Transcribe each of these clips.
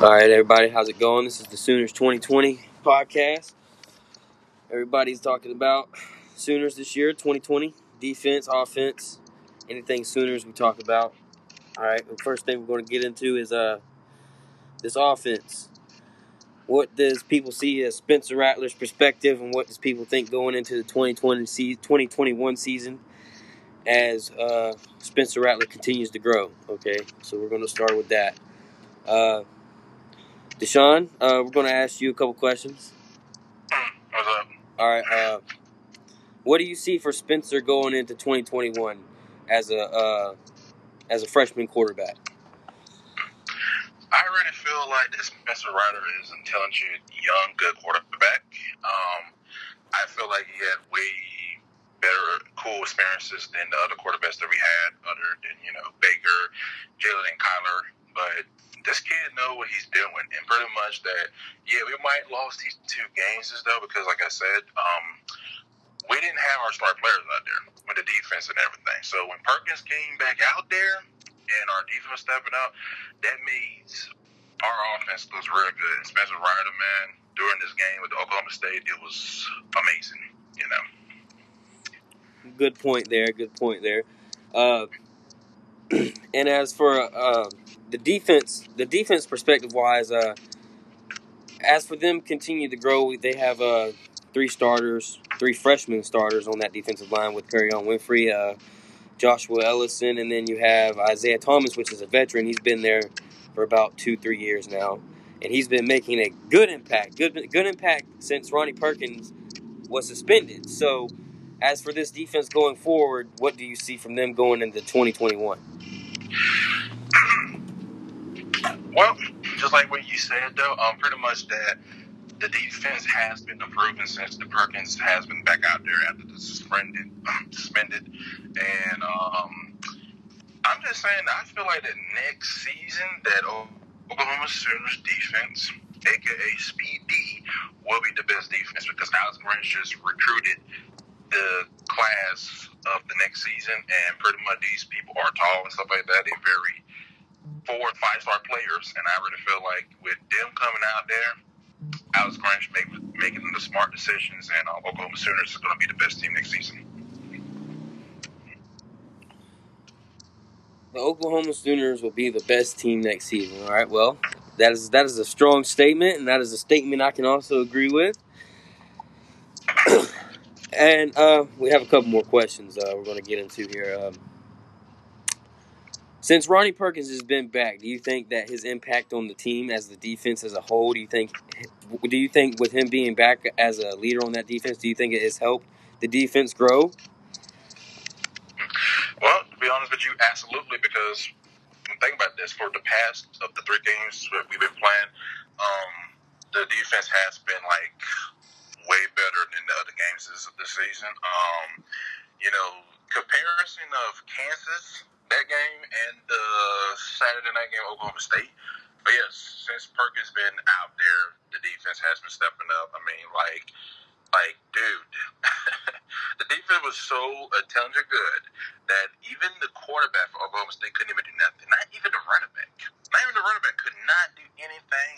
All right, everybody, how's it going? This is the Sooners 2020 podcast. Everybody's talking about Sooners this year, 2020, defense, offense, anything Sooners we talk about. All right, the first thing we're going to get into is uh this offense. What does people see as Spencer Rattler's perspective, and what does people think going into the 2020 season, 2021 season as uh, Spencer Rattler continues to grow? Okay, so we're going to start with that. Uh, Deshaun, uh, we're going to ask you a couple questions. What's up? All right. Uh, what do you see for Spencer going into 2021 as a uh, as a freshman quarterback? I really feel like this Spencer Ryder is an intelligent, young, good quarterback. Um, I feel like he had way better, cool experiences than the other quarterbacks that we had, other than you know Baker, Jalen, and Kyler. But this kid know what he's doing, and pretty much that. Yeah, we might lost these two games though because, like I said, um, we didn't have our star players out there with the defense and everything. So when Perkins came back out there and our defense was stepping up, that means our offense looks real good. And Spencer Ryder, man, during this game with Oklahoma State, it was amazing. You know. Good point there. Good point there. Uh, and as for uh, the defense, the defense perspective wise, uh, as for them continue to grow, they have uh, three starters, three freshman starters on that defensive line with Perrion Winfrey, uh, Joshua Ellison, and then you have Isaiah Thomas, which is a veteran. He's been there for about two, three years now, and he's been making a good impact, good, good impact since Ronnie Perkins was suspended. So, as for this defense going forward, what do you see from them going into 2021? Well, just like what you said, though, um, pretty much that the defense has been improving since the Perkins has been back out there after the suspended, suspended, and um, I'm just saying I feel like the next season that Oklahoma Sooners defense, aka Speed D, will be the best defense because Alex Grinch just recruited the class of the next season, and pretty much these people are tall and stuff like that. They're very four five star players, and I really feel like with them coming out there, Alex Grinch make, making the smart decisions, and uh, Oklahoma Sooners is going to be the best team next season. The Oklahoma Sooners will be the best team next season. All right. Well, that is that is a strong statement, and that is a statement I can also agree with. and uh, we have a couple more questions uh, we're going to get into here. Um, since Ronnie Perkins has been back, do you think that his impact on the team as the defense as a whole, do you think do you think with him being back as a leader on that defense, do you think it has helped the defense grow? Well, to be honest with you, absolutely, because think about this, for the past of the three games that we've been playing, um, the defense has been like way better than the other games of the season. Um, you know, comparison of Kansas that game and the Saturday night game Oklahoma State. But yes, since Perkins been out there, the defense has been stepping up. I mean, like, like, dude, the defense was so uh, intelligent good that even the quarterback for Oklahoma State couldn't even do nothing. Not even the running back. Not even the running back could not do anything.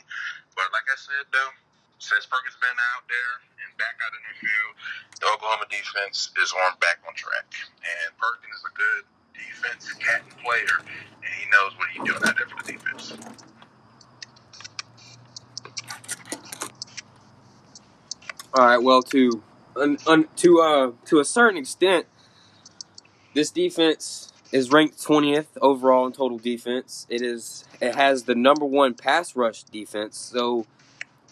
But like I said, though, since Perkins been out there and back out in the field, the Oklahoma defense is on back on track. And Perkins is a good defense captain player, and he knows what he's doing out there for the defense. All right. Well, to un, un, to uh to a certain extent, this defense is ranked 20th overall in total defense. It is it has the number one pass rush defense. So,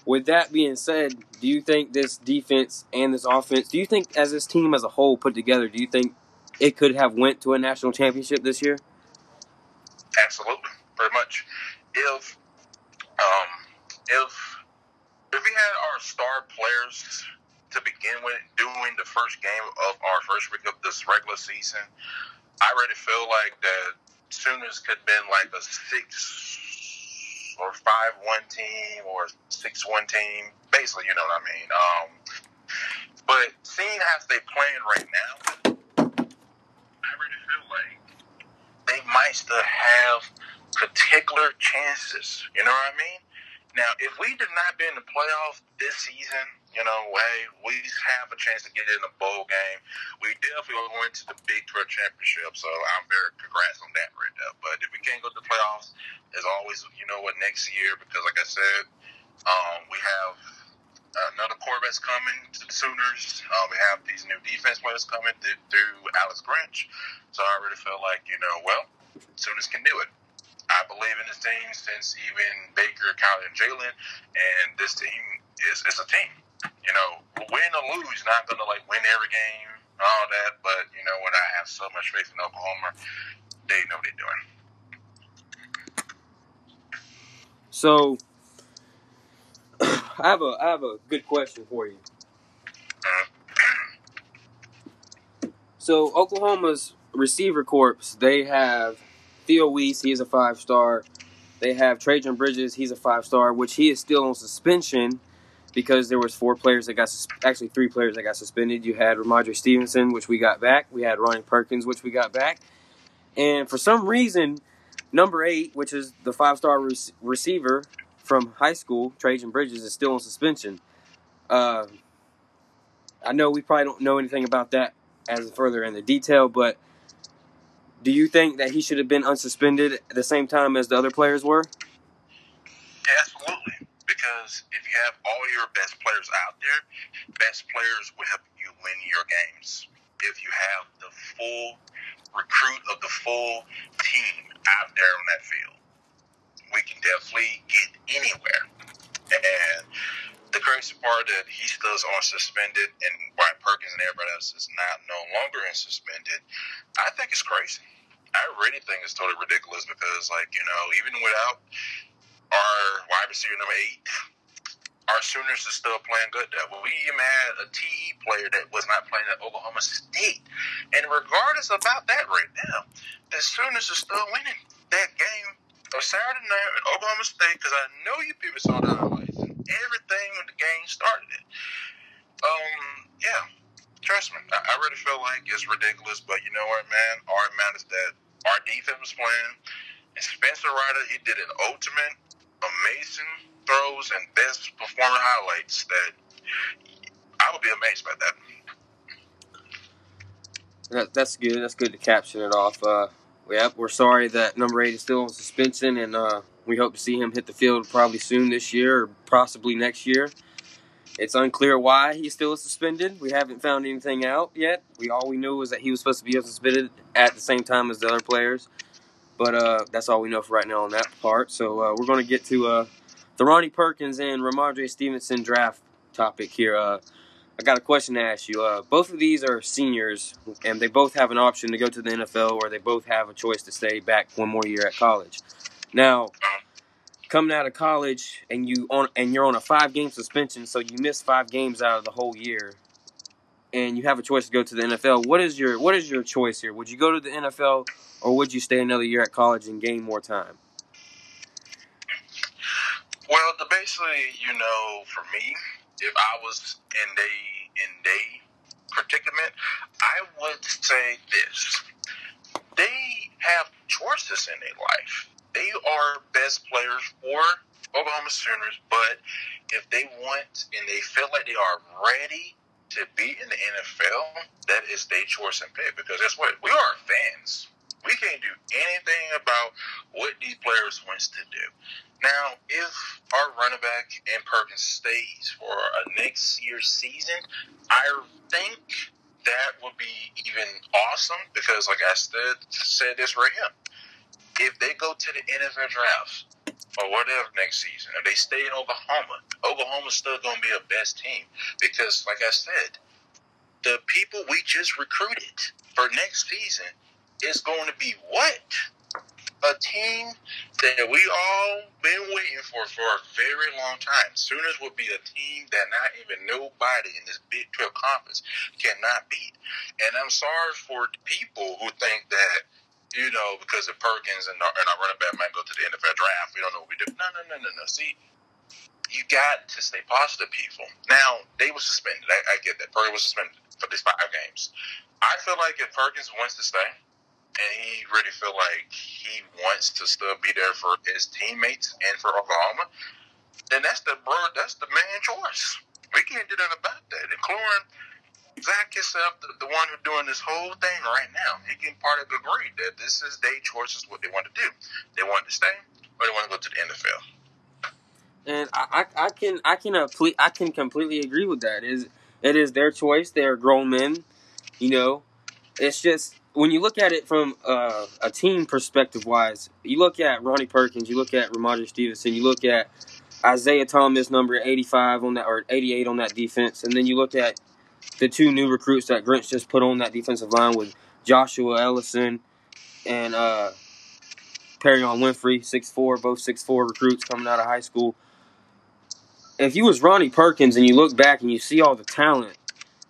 with that being said, do you think this defense and this offense? Do you think as this team as a whole put together, do you think it could have went to a national championship this year? Absolutely, pretty much. If um, if if we had our star players to begin with doing the first game of our first week of this regular season, I already feel like that Sooners could have been like a six or five one team or six one team. Basically, you know what I mean. Um, but seeing how they playing right now, might still have particular chances. You know what I mean? Now, if we did not be in the playoffs this season, you know, hey, we have a chance to get in the bowl game. We definitely are going to the Big 12 championship, so I'm very congrats on that right now. But if we can't go to the playoffs, as always, you know what, next year, because like I said, um, we have another quarterback's coming to the Sooners. Um, we have these new defense players coming through, through Alex Grinch. So I really feel like, you know, well, Sooners can do it. I believe in this team since even Baker, Kyler, and Jalen, and this team is, is a team. You know, win or lose, not going to like win every game, all that, but you know what? I have so much faith in Oklahoma. They know what they're doing. So, I have a I have a good question for you. So Oklahoma's receiver corps, they have Theo Wease, he is a five star. They have Trejan Bridges, he's a five star, which he is still on suspension because there was four players that got actually three players that got suspended. You had Rhamondre Stevenson, which we got back. We had Ronnie Perkins, which we got back. And for some reason, number eight, which is the five star re- receiver from high school, Trejan Bridges, is still on suspension. Uh, I know we probably don't know anything about that as further in the detail, but do you think that he should have been unsuspended at the same time as the other players were? Yeah, absolutely. Because if you have all your best players out there, best players will help you win your games. If you have the full recruit of the full team out there on that field, we can definitely get anywhere. And the crazy part that he still is on suspended and Brian Perkins and everybody else is not no longer in suspended, I think it's crazy. I really think it's totally ridiculous because, like, you know, even without our wide receiver number eight, our Sooners are still playing good. There. We even had a TE player that was not playing at Oklahoma State. And regardless about that right now, the Sooners are still winning that game of Saturday night at Oklahoma State because I know you people saw the highlights and everything when the game started. It. Um, yeah, trust me, I, I really feel like it's ridiculous. But you know what, man? Our that is that our defense was playing, and Spencer Ryder he did an ultimate, amazing throws and best performing highlights that I would be amazed by that. That, that's good. That's good to caption it off. Uh, yeah, we're sorry that number eight is still on suspension, and uh, we hope to see him hit the field probably soon this year or possibly next year. It's unclear why he's still suspended. We haven't found anything out yet. We all we knew was that he was supposed to be suspended at the same time as the other players. But uh, that's all we know for right now on that part. So uh, we're going to get to uh, the Ronnie Perkins and Rhamondre Stevenson draft topic here. I got a question to ask you. Uh, both of these are seniors, and they both have an option to go to the NFL, or they both have a choice to stay back one more year at college. Now, coming out of college and you on and you're on a five game suspension, so you miss five games out of the whole year, and you have a choice to go to the NFL. What is your what is your choice here? Would you go to the NFL, or would you stay another year at college and gain more time? Well, the basically, you know, for me, if I was in they in they predicament, I would say this: they have choices in their life. They are best players for Oklahoma Sooners, but if they want and they feel like they are ready to be in the NFL, that is their choice and pick. Because that's what we are fans. We can't do anything about what these players wants to do. Now, if our running back and Perkins stays for a next year's season, I think that would be even awesome because, like I said, said this right here. If they go to the NFL draft or whatever next season, if they stay in Oklahoma, Oklahoma's still going to be a best team because, like I said, the people we just recruited for next season is going to be what? A team that we all been waiting for for a very long time. Sooners will be a team that not even nobody in this Big 12 conference cannot beat. And I'm sorry for people who think that, you know, because of Perkins and our, and our running back might go to the NFL draft, we don't know what we do. No, no, no, no, no. See, you got to stay positive, people. Now, they were suspended. I, I get that. Perkins was suspended for these five games. I feel like if Perkins wants to stay, and he really feel like he wants to still be there for his teammates and for Oklahoma, then that's the bro, that's the man choice. We can't do nothing about that, including Zach himself, the, the one who's doing this whole thing right now. He can part of agree that this is their choice, is what they want to do. They want to stay or they want to go to the NFL. And I, I, I can I can I can completely agree with that. It is it is their choice. They're grown men. You know, it's just when you look at it from uh, a team perspective wise, you look at Ronnie Perkins, you look at Rhamondre Stevenson, you look at Isaiah Thomas, number 85 on that, or 88 on that defense. And then you look at the two new recruits that Grinch just put on that defensive line with Joshua Ellison and uh, Perrion Winfrey, 6'4", both 6'4 recruits coming out of high school. If you was Ronnie Perkins and you look back and you see all the talent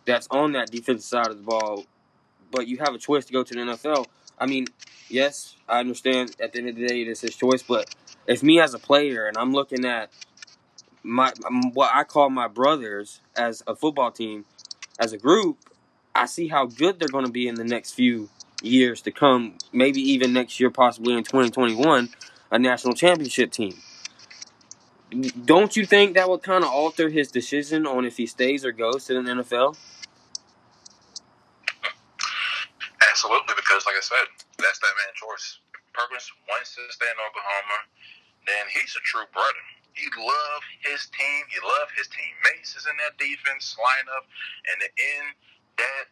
that's on that defensive side of the ball, but you have a choice to go to the NFL, I mean, yes, I understand at the end of the day it's his choice, but if me as a player and I'm looking at my um, what I call my brothers as a football team, as a group, I see how good they're going to be in the next few years to come. Maybe even next year, possibly in 2021, a national championship team. Don't you think that would kind of alter his decision on if he stays or goes to the NFL? Absolutely, because like I said, that's that man's choice. Perkins wants to stay in Oklahoma then he's a true brother. He love his team. He love his teammates is in that defense lineup, and the in that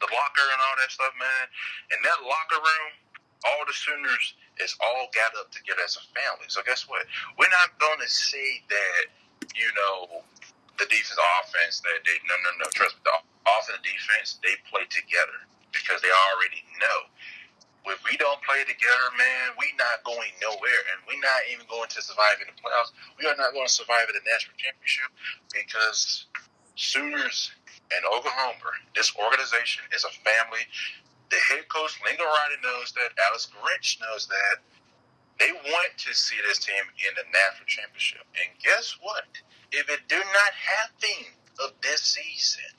the locker and all that stuff, man. In that locker room, all the Sooners is all got up together as a family. So guess what? We're not going to say that you know the defense offense that they no no no trust me the offense and defense they play together because they already know if we don't play together, man, we not going nowhere, and we not even going to survive in the playoffs. We are not going to survive in the national championship because Sooners and Oklahoma, this organization is a family. The head coach Riley knows that. Alex Grinch knows that. They want to see this team in the national championship, and guess what? If it do not happen of this season,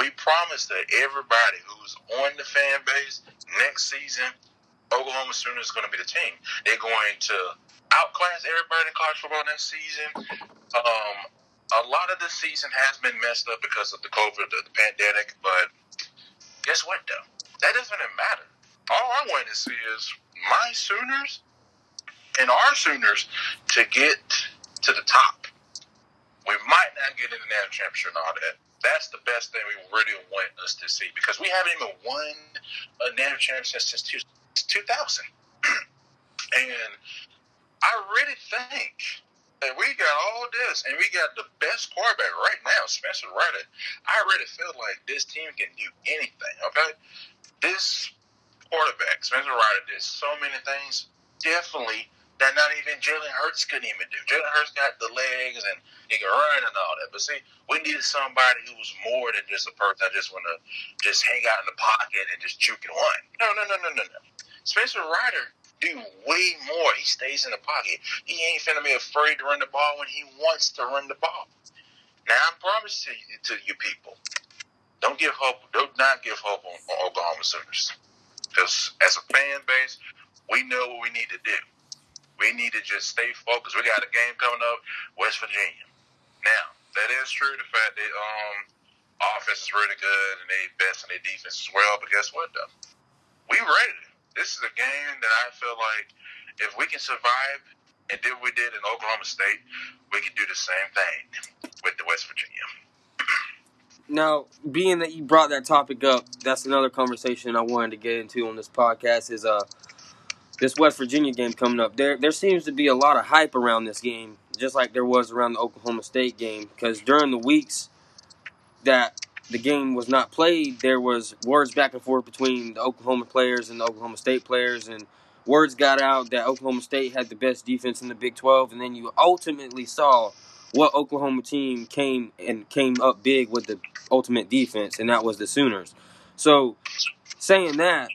we promise that everybody who's on the fan base next season, Oklahoma Sooners is going to be the team. They're going to outclass everybody in college football next season. Um, a lot of the season has been messed up because of the COVID, the, the pandemic, but guess what, though? That doesn't even matter. All I want to see is my Sooners and our Sooners to get to the top. We might not get in the national championship and all that that's the best thing we really want us to see because we haven't even won a national championship since 2000. and I really think that we got all this and we got the best quarterback right now, Spencer Rattler. I really feel like this team can do anything, okay? This quarterback, Spencer Rattler, did so many things. Definitely that not even Jalen Hurts couldn't even do. Jalen Hurts got the legs and he can run and all that. But see, we needed somebody who was more than just a person that just want to just hang out in the pocket and just juke and run. No, no, no, no, no, no. Spencer Ryder do way more. He stays in the pocket. He ain't finna be afraid to run the ball when he wants to run the ball. Now I promise to you, to you people, don't give hope. Do not not give hope on, on Oklahoma Sooners. Because as a fan base, we know what we need to do. We need to just stay focused. We got a game coming up, West Virginia. Now, that is true. The fact that um, offense is really good and they best in their defense as well. But guess what, though? We ready. This is a game that I feel like if we can survive and do what we did in Oklahoma State, we can do the same thing with the West Virginia. Now, being that you brought that topic up, that's another conversation I wanted to get into on this podcast. Is uh, this West Virginia game coming up. There there seems to be a lot of hype around this game, just like there was around the Oklahoma State game. Because during the weeks that the game was not played, there was words back and forth between the Oklahoma players and the Oklahoma State players, and words got out that Oklahoma State had the best defense in the Big 12, and then you ultimately saw what Oklahoma team came and came up big with the ultimate defense, and that was the Sooners. So, saying that,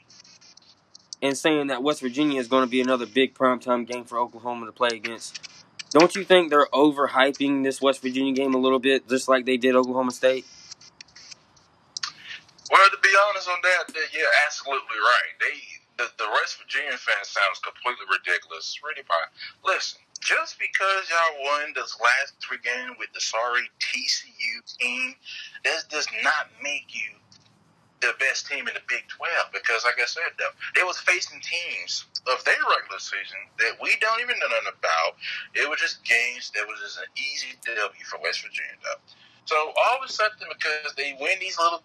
and saying that West Virginia is going to be another big primetime game for Oklahoma to play against. Don't you think they're overhyping this West Virginia game a little bit, just like they did Oklahoma State? Well, to be honest on that, you're absolutely right. They the, the West Virginia fan sounds completely ridiculous. Really. Listen, just because y'all won this last three games with the sorry TCU team, that does not make you the best team in the Big 12 because, like I said, though, they was facing teams of their regular season that we don't even know nothing about. It was just games that was just an easy W for West Virginia, though. So all of a sudden, because they win these little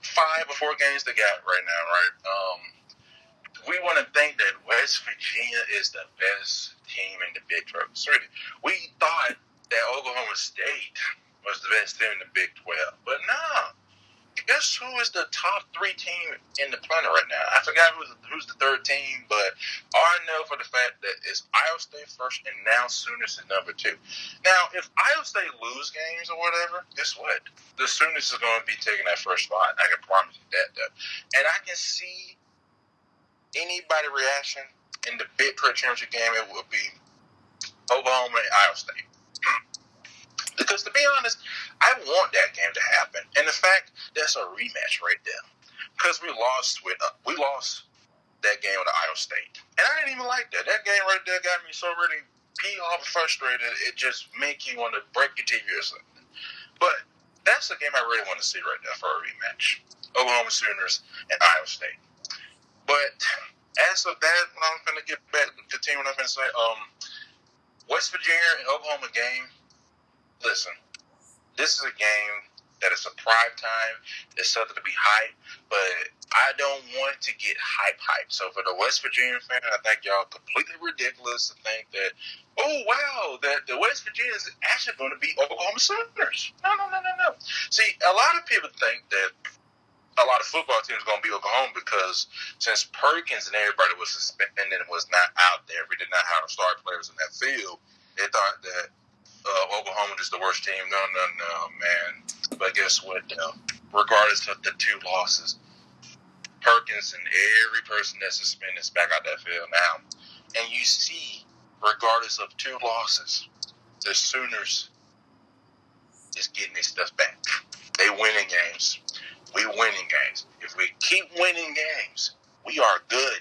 five or four games they got right now, right? Um, we want to think that West Virginia is the best team in the Big 12. Certainly, we thought that Oklahoma State was the best team in the Big 12, but no guess who is the top three team in the planet right now? I forgot who's, who's the third team, but I know for the fact that it's Iowa State first and now Sooners is number two. Now, if Iowa State lose games or whatever, guess what? The Sooners is going to be taking that first spot. I can promise you that, though. And I can see anybody reaction in the big pro championship game, it will be Oklahoma and Iowa State. Because to be honest, I want that game to happen, and the fact that's a rematch right there. Because we lost with uh, we lost that game with Iowa State, and I didn't even like that. That game right there got me so really pee off frustrated. It just make you want to break your TV or something. But that's the game I really want to see right now for a rematch: Oklahoma Sooners and Iowa State. But as of that, when I'm going to get back team. What I'm going to say, um, West Virginia and Oklahoma game listen, this is a game that is a prime time. It's something to be hyped, but I don't want to get hype hype. So for the West Virginia fan, I think y'all completely ridiculous to think that, oh wow, that the West Virginia is actually going to be Oklahoma Sooners. No, no, no, no, no. See, a lot of people think that a lot of football teams are going to be Oklahoma because since Perkins and everybody was suspended and was not out there, we did not have star players in that field, they thought that uh, Oklahoma is the worst team. No, no, no, man. But guess what? Uh, regardless of the two losses, Perkins and every person that's suspended is back out that field now. And you see, regardless of two losses, the Sooners is getting their stuff back. They winning games. We winning games. If we keep winning games, we are good.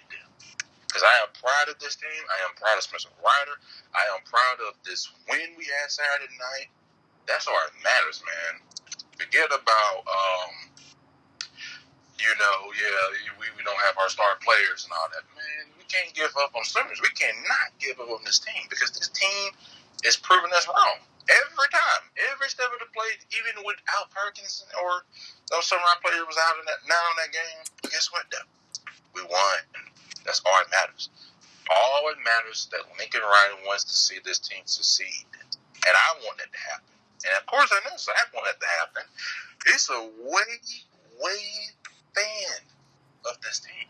Because I am proud of this team. I am proud of Spencer Ryder. I am proud of this win we had Saturday night. That's all that matters, man. Forget about, um, you know, yeah, we, we don't have our star players and all that. Man, we can't give up on Simmons. We cannot give up on this team because this team is proving us wrong every time, every step of the play, even without Perkins or those our players was out in that now in that game. Guess what? Though we won. That's all that matters. All it matters that Lincoln Riley wants to see this team succeed. And I want that to happen. And of course, I know Zach want that to happen. It's a way, way fan of this team.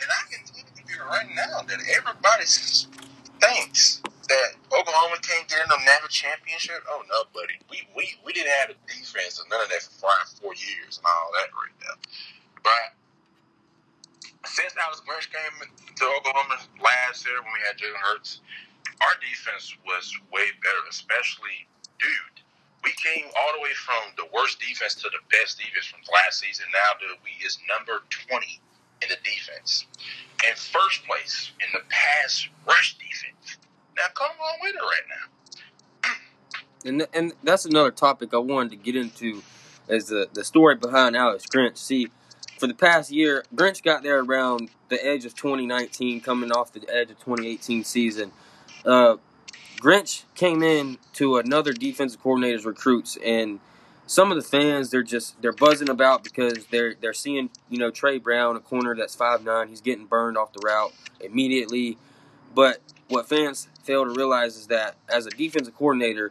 And I can tell you right now that everybody thinks that Oklahoma can't get in the national championship. Oh no, buddy. We we, we didn't have a defense and none of that for five, four years and all that right now. But since Alex Grinch came to Oklahoma last year when we had Jalen Hurts, our defense was way better, especially dude. We came all the way from the worst defense to the best defense from last season. Now that we is number twenty in the defense, and first place in the pass rush defense. Now come on with it right now. and and that's another topic I wanted to get into, is the the story behind Alex Grinch. See, for the past year, Grinch got there around the edge of 2019, coming off the edge of 2018 season. Uh, Grinch came in to another defensive coordinator's recruits, and some of the fans they're just they're buzzing about because they're they're seeing you know Trey Brown, a corner that's five nine, he's getting burned off the route immediately. But what fans fail to realize is that as a defensive coordinator,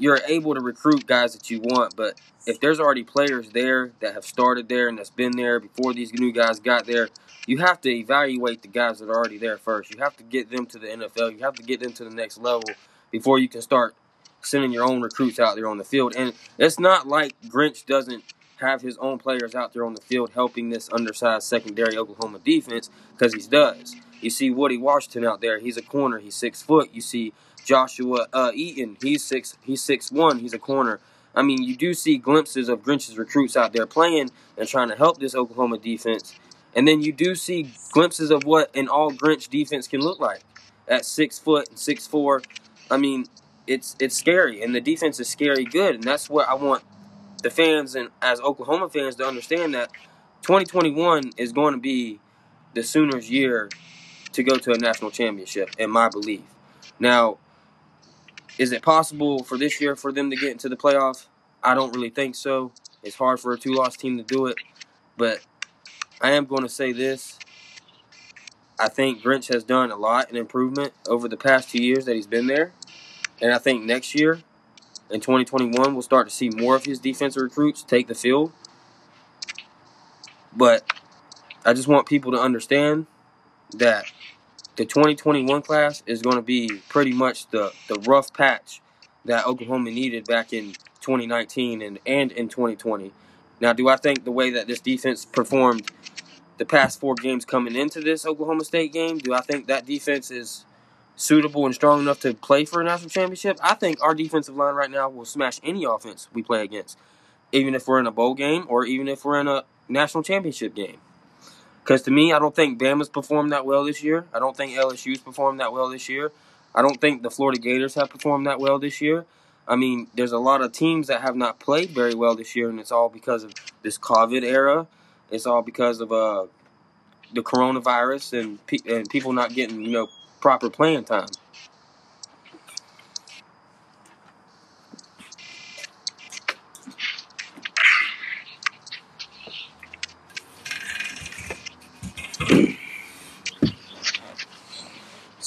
you're able to recruit guys that you want, but if there's already players there that have started there and that's been there before these new guys got there, you have to evaluate the guys that are already there first. You have to get them to the NFL. You have to get them to the next level before you can start sending your own recruits out there on the field. And it's not like Grinch doesn't have his own players out there on the field helping this undersized secondary Oklahoma defense because he does. You see Woody Washington out there. He's a corner. He's six foot. You see Joshua uh, Eaton. He's six. He's six one. He's a corner. I mean, you do see glimpses of Grinch's recruits out there playing and trying to help this Oklahoma defense, and then you do see glimpses of what an all Grinch defense can look like at six foot and six four. I mean, it's it's scary, and the defense is scary good, and that's what I want the fans and as Oklahoma fans to understand that 2021 is going to be the Sooners' year to go to a national championship, in my belief. Now, is it possible for this year for them to get into the playoff? I don't really think so. It's hard for a two-loss team to do it, but I am going to say this. I think Grinch has done a lot in improvement over the past two years that he's been there. And I think next year, in 2021, we'll start to see more of his defensive recruits take the field. But I just want people to understand that the 2021 class is going to be pretty much the, the rough patch that Oklahoma needed back in 2019 and, and in 2020. Now, do I think the way that this defense performed the past four games coming into this Oklahoma State game, do I think that defense is suitable and strong enough to play for a national championship? I think our defensive line right now will smash any offense we play against, even if we're in a bowl game or even if we're in a national championship game. Because to me, I don't think Bama's performed that well this year. I don't think LSU's performed that well this year. I don't think the Florida Gators have performed that well this year. I mean, there's a lot of teams that have not played very well this year, and it's all because of this COVID era. It's all because of uh, the coronavirus and pe- and people not getting you know proper playing time.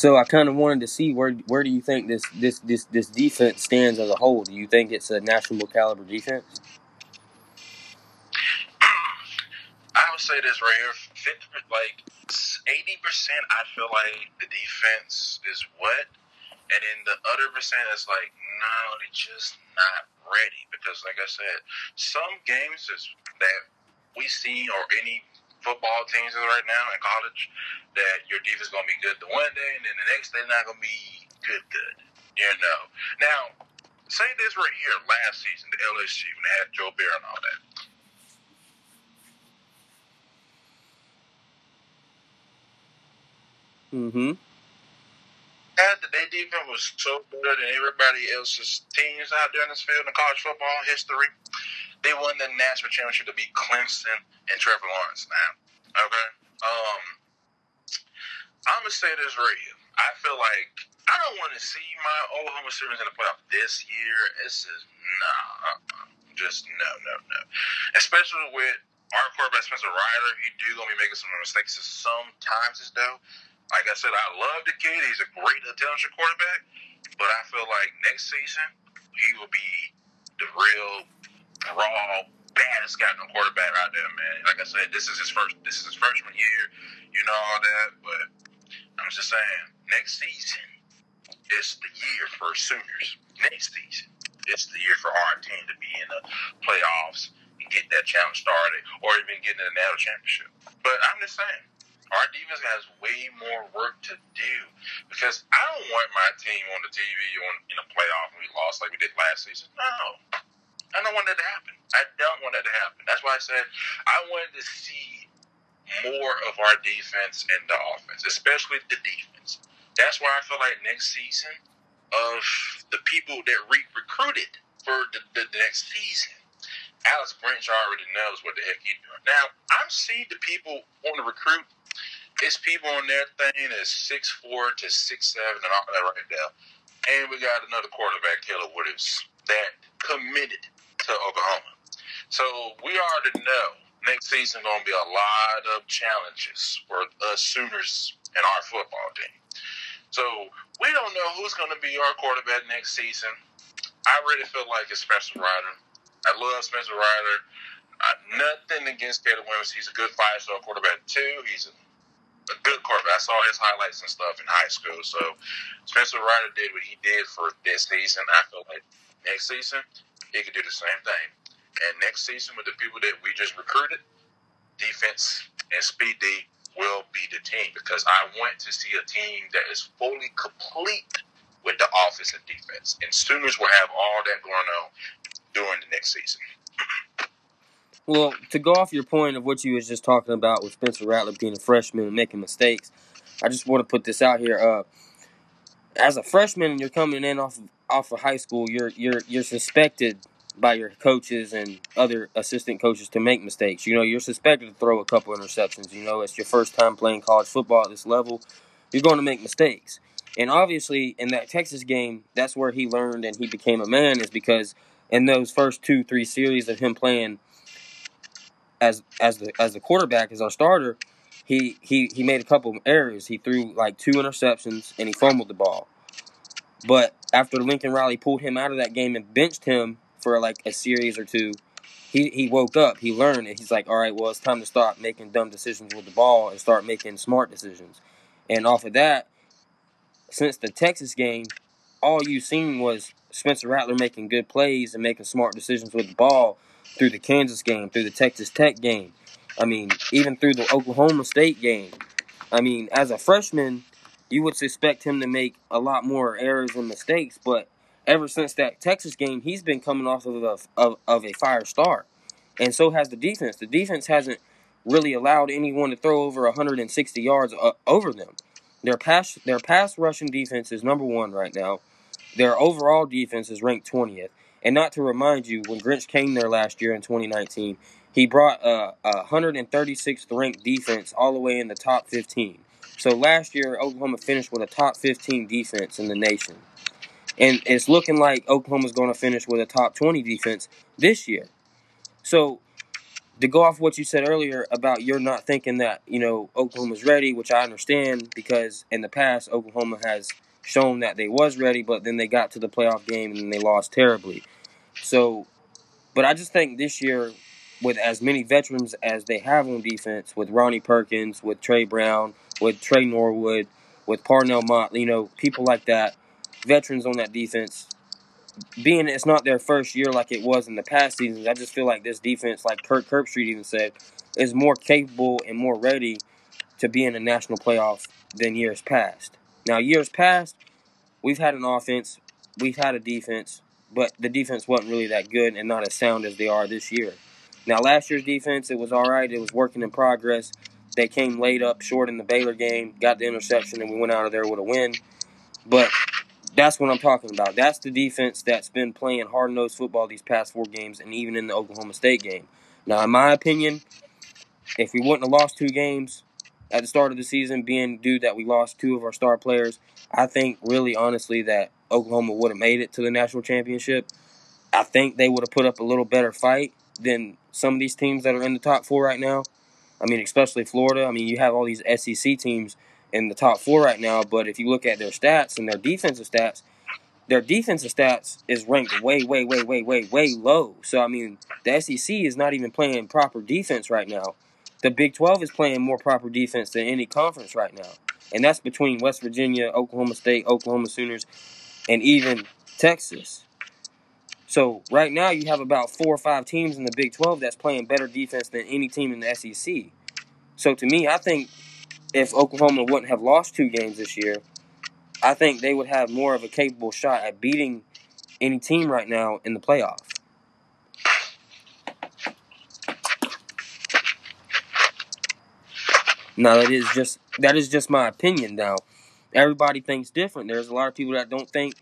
So I kind of wanted to see where where do you think this this this this defense stands as a whole? Do you think it's a national caliber defense? I would say this right here: 50, like eighty percent, I feel like the defense is what, and then the other percent is like, no, they're just not ready. Because, like I said, some games is that we see or any football teams right now in college that your defense is going to be good the one day and then the next day not going to be good, good. You know. Now, say this right here last season, the LSU, when they had Joe Burrow and all that. Mm-hmm. Had the their defense was so good than everybody else's teams out there in this field in college football history. They won the national championship to beat Clemson and Trevor Lawrence now. Okay? Um, I'm going to say this right here. I feel like I don't want to see my Oklahoma Sooners in the playoff this year. This is nah, just no, no, no. Especially with our quarterback Spencer Ryder, he do gonna be making some mistakes sometimes. Though, like I said, I love the kid. He's a great, talented quarterback. But I feel like next season he will be the real raw baddest goddamn quarterback out there, man. Like I said, this is his first this is his freshman year, you know all that, but I'm just saying, next season is the year for Sooners. Next season, it's the year for our team to be in the playoffs and get that challenge started, or even get in the national championship. But I'm just saying, our defense has way more work to do because I don't want my team on the TV on in a playoff and we lost like we did last season. No, I don't want that to happen. I don't want that to happen. That's why I said I wanted to see more of our defense and the offense, especially the defense. That's why I feel like next season of the people that re- recruited for the, the, next season, Alex Grinch already knows what the heck he's doing. Now, I'm seeing the people on the recruit. It's people on their thing that's six four to six seven and all that right there. And we got another quarterback, Caleb Williams, that committed to Oklahoma. So we already know next season going to be a lot of challenges for us Sooners and our football team. So we don't know who's going to be our quarterback next season. I really feel like it's Spencer Ryder. I love Spencer Ryder. Uh, nothing against Caleb Williams. He's a good five-star quarterback too. He's a, a good quarterback. I saw his highlights and stuff in high school. So Spencer Ryder did what he did for this season. I feel like next season he could do the same thing. And next season, with the people that we just recruited, defense and speed D will be the team because I want to see a team that is fully complete with the offense and defense. And Sooners will have all that going on during the next season. Well, to go off your point of what you was just talking about with Spencer Rattler being a freshman and making mistakes, I just want to put this out here. Uh, as a freshman and you're coming in off off of high school, you're you're you're suspected by your coaches and other assistant coaches to make mistakes. You know, you're suspected to throw a couple interceptions. You know, it's your first time playing college football at this level. You're going to make mistakes. And obviously, in that Texas game, that's where he learned and he became a man, is because in those first two, three series of him playing as as the as the quarterback, as our starter, he he he made a couple of errors. He threw like two interceptions and he fumbled the ball. But after Lincoln Riley pulled him out of that game and benched him for like a series or two, he, he woke up. He learned and he's like, all right, well, it's time to stop making dumb decisions with the ball and start making smart decisions. And off of that, since the Texas game, all you've seen was Spencer Rattler making good plays and making smart decisions with the ball through the Kansas game, through the Texas Tech game. I mean, even through the Oklahoma State game. I mean, as a freshman, you would suspect him to make a lot more errors and mistakes, but ever since that Texas game, he's been coming off of a, of, of a fire start. And so has the defense. The defense hasn't really allowed anyone to throw over 160 yards uh, over them. Their pass their pass rushing defense is number one right now. Their overall defense is ranked 20th. And not to remind you, when Grinch came there last year in 2019, he brought a, a 136th ranked defense all the way in the top 15. So last year, Oklahoma finished with a top 15 defense in the nation. And it's looking like Oklahoma's going to finish with a top 20 defense this year. So to go off what you said earlier about you're not thinking that, you know, Oklahoma's ready, which I understand because in the past Oklahoma has shown that they was ready, but then they got to the playoff game and they lost terribly. So, but I just think this year, with as many veterans as they have on defense, with Ronnie Perkins, with Trey Brown, with Trey Norwood, with Parnell Mott, you know, people like that, veterans on that defense, being it's not their first year like it was in the past seasons, I just feel like this defense, like Kirk Herbstreit even said, is more capable and more ready to be in a national playoff than years past. Now, years past, we've had an offense, we've had a defense, but the defense wasn't really that good and not as sound as they are this year. Now, last year's defense, it was all right. It was working in progress. They came late up short in the Baylor game, got the interception, and we went out of there with a win. But that's what I'm talking about. That's the defense that's been playing hard nosed football these past four games and even in the Oklahoma State game. Now, in my opinion, if we wouldn't have lost two games, at the start of the season, being due that we lost two of our star players, I think really honestly that Oklahoma would have made it to the national championship. I think they would have put up a little better fight than some of these teams that are in the top four right now. I mean, especially Florida. I mean, you have all these SEC teams in the top four right now, but if you look at their stats and their defensive stats, their defensive stats is ranked way, way, way, way, way, way low. So I mean, the SEC is not even playing proper defense right now the Big 12 is playing more proper defense than any conference right now. And that's between West Virginia, Oklahoma State, Oklahoma Sooners, and even Texas. So right now you have about four or five teams in the Big 12 that's playing better defense than any team in the SEC. So to me, I think if Oklahoma wouldn't have lost two games this year, I think they would have more of a capable shot at beating any team right now in the playoff. Now that is just that is just my opinion. Now, everybody thinks different. There's a lot of people that don't think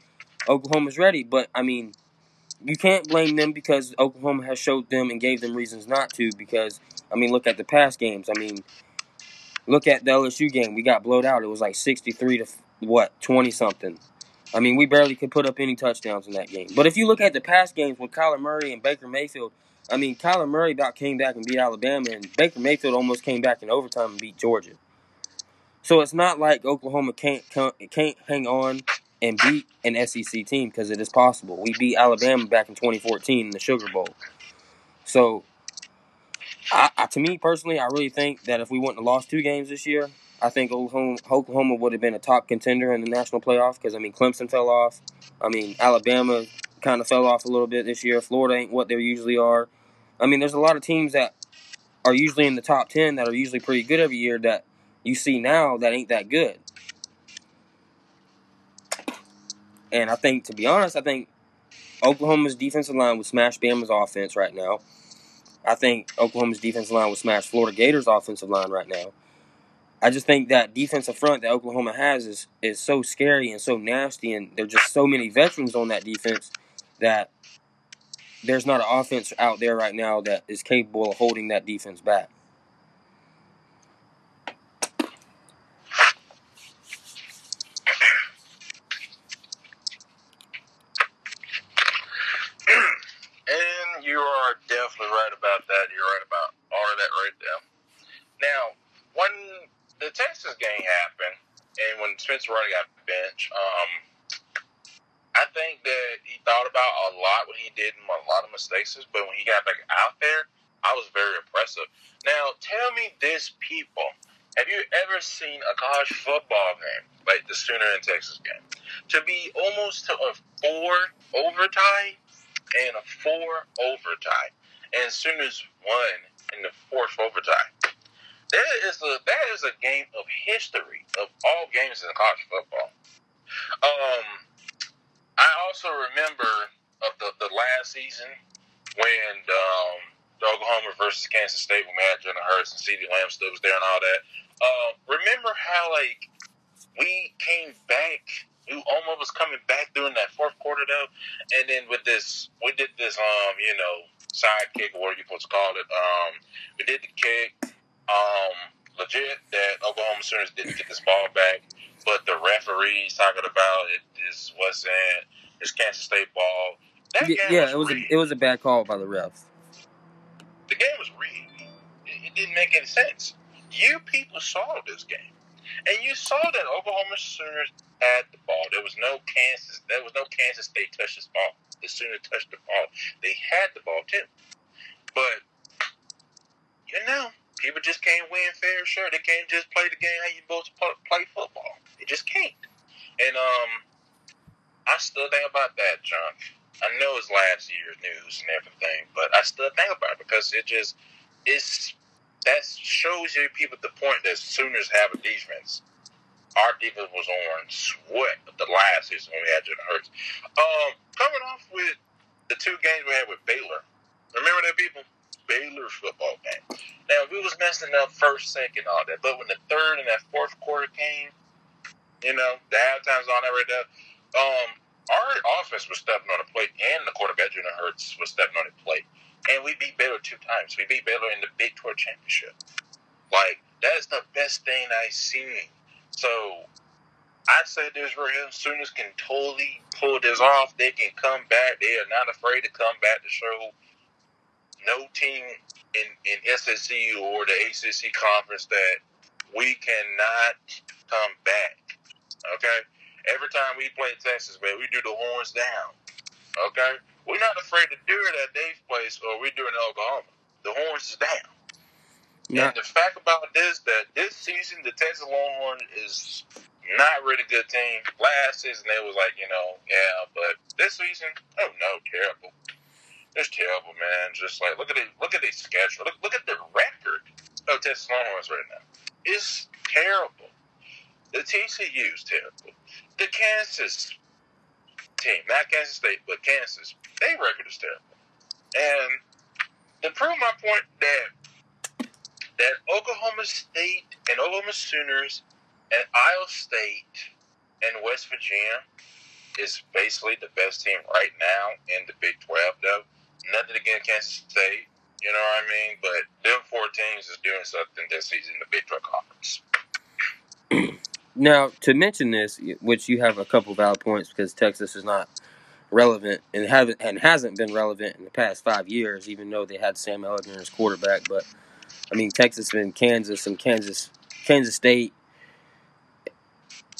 Oklahoma's ready, but I mean, you can't blame them because Oklahoma has showed them and gave them reasons not to. Because I mean, look at the past games. I mean, look at the LSU game. We got blowed out. It was like sixty-three to what twenty something. I mean, we barely could put up any touchdowns in that game. But if you look at the past games with Kyler Murray and Baker Mayfield, I mean, Kyler Murray came back and beat Alabama, and Baker Mayfield almost came back in overtime and beat Georgia. So it's not like Oklahoma can't can't hang on and beat an SEC team because it is possible. We beat Alabama back in 2014 in the Sugar Bowl. So, I, I, to me personally, I really think that if we wouldn't have lost two games this year, I think Oklahoma, Oklahoma would have been a top contender in the national playoff because I mean Clemson fell off. I mean Alabama kind of fell off a little bit this year. Florida ain't what they usually are. I mean, there's a lot of teams that are usually in the top 10 that are usually pretty good every year that you see now that ain't that good. And I think, to be honest, I think Oklahoma's defensive line would smash Bama's offense right now. I think Oklahoma's defensive line would smash Florida Gators' offensive line right now. I just think that defensive front that Oklahoma has is is so scary and so nasty, and there's just so many veterans on that defense that there's not an offense out there right now that is capable of holding that defense back. and you are definitely right about that. You're right about all of that right there. Now, when the Texas game happened, and when Spencer Rattler got benched, um, I think that he thought about a lot what he did and a mistakes, but when he got back out there, I was very impressive. Now, tell me this, people. Have you ever seen a college football game like the Sooner and Texas game? To be almost to a four overtime and a four overtime, and Sooners won in the fourth overtime. That is a that is a game of history of all games in college football. Um, I also remember of the, the last season when um, the Oklahoma versus Kansas State when we had Jalen Hurts and CeeDee Lamb still was there and all that. Uh, remember how like we came back we almost was coming back during that fourth quarter though, and then with this, we did this, um, you know, side kick, or whatever you're supposed to call it. Um, we did the kick, um, legit that Oklahoma Sooners didn't get this ball back, but the referees talking about it is wasn't it's Kansas State ball. That Yeah, was it was a, it was a bad call by the refs. the game was rigged. It, it didn't make any sense. You people saw this game, and you saw that Oklahoma Sooners had the ball. There was no Kansas. There was no Kansas State touched this ball. The Sooners touched the ball. They had the ball too, but you know, people just can't win fair Sure, They can't just play the game how you supposed to play, play football. They just can't. And um, I still think about that, John. I know it's last year's news and everything, but I still think about it because it just it's that shows you people the point that Sooners have a defense. Our defense was on sweat the last season when we had Jalen Hurts. Um, coming off with the two games we had with Baylor. Remember that people? Baylor football game. Now we was messing up first, second, all that, but when the third and that fourth quarter came, you know, the halftime's on that right there. Um, our offense was stepping on the plate, and the quarterback Jalen Hurts was stepping on the plate, and we beat Baylor two times. We beat Baylor in the Big 12 championship. Like that is the best thing I've seen. So I said this right here. Sooners can totally pull this off. They can come back. They are not afraid to come back to show no team in, in SEC or the ACC conference that we cannot come back. Okay? Every time we play Texas, man, we do the horns down. Okay? We're not afraid to do it at Dave's place or we do it in Oklahoma. The horns is down. Yeah. And the fact about this, that this season, the Texas Longhorn is not really a good team. Last season, they was like, you know, yeah, but this season, oh no, terrible. It's terrible, man. Just like look at it, look at their schedule. Look, look at the record of Texas Longhorns right now. It's terrible. The TCU is terrible. The Kansas team, not Kansas State, but Kansas, their record is terrible. And to prove my point that that Oklahoma State and Oklahoma Sooners and Iowa State and West Virginia is basically the best team right now in the Big 12, though. Nothing against Kansas State, you know what I mean? But them four teams is doing something this season in the Big 12 Conference. now to mention this, which you have a couple valid points because Texas is not relevant and haven't and hasn't been relevant in the past five years, even though they had Sam Ehlinger as quarterback. But I mean, Texas and Kansas and Kansas, Kansas State.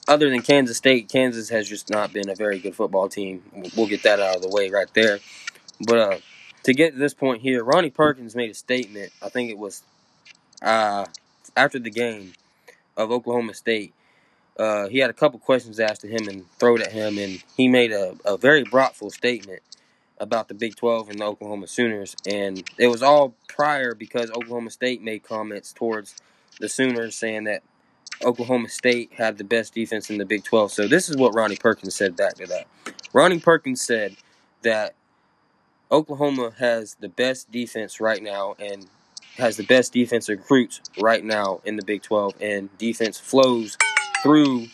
Other than Kansas State, Kansas has just not been a very good football team. We'll get that out of the way right there. But uh, to get to this point here, Ronnie Perkins made a statement. I think it was uh, after the game of Oklahoma State. Uh, he had a couple questions asked to him and thrown at him, and he made a, a very broadful statement about the Big 12 and the Oklahoma Sooners. And it was all prior because Oklahoma State made comments towards the Sooners saying that Oklahoma State had the best defense in the Big 12. So this is what Ronnie Perkins said back to that. Ronnie Perkins said that Oklahoma has the best defense right now, and has the best defensive recruits right now in the Big 12, and defense flows through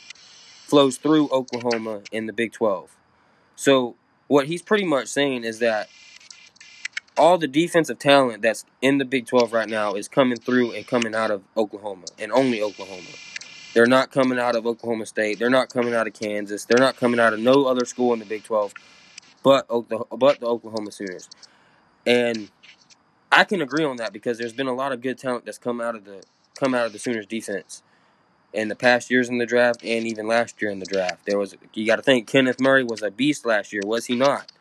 flows through Oklahoma in the Big 12. So what he's pretty much saying is that all the defensive talent that's in the Big 12 right now is coming through and coming out of Oklahoma and only Oklahoma. They're not coming out of Oklahoma State. They're not coming out of Kansas. They're not coming out of no other school in the Big 12 but but the Oklahoma Sooners. And I can agree on that because there's been a lot of good talent that's come out of the come out of the Sooners defense in the past years in the draft and even last year in the draft. There was you got to think Kenneth Murray was a beast last year, was he not?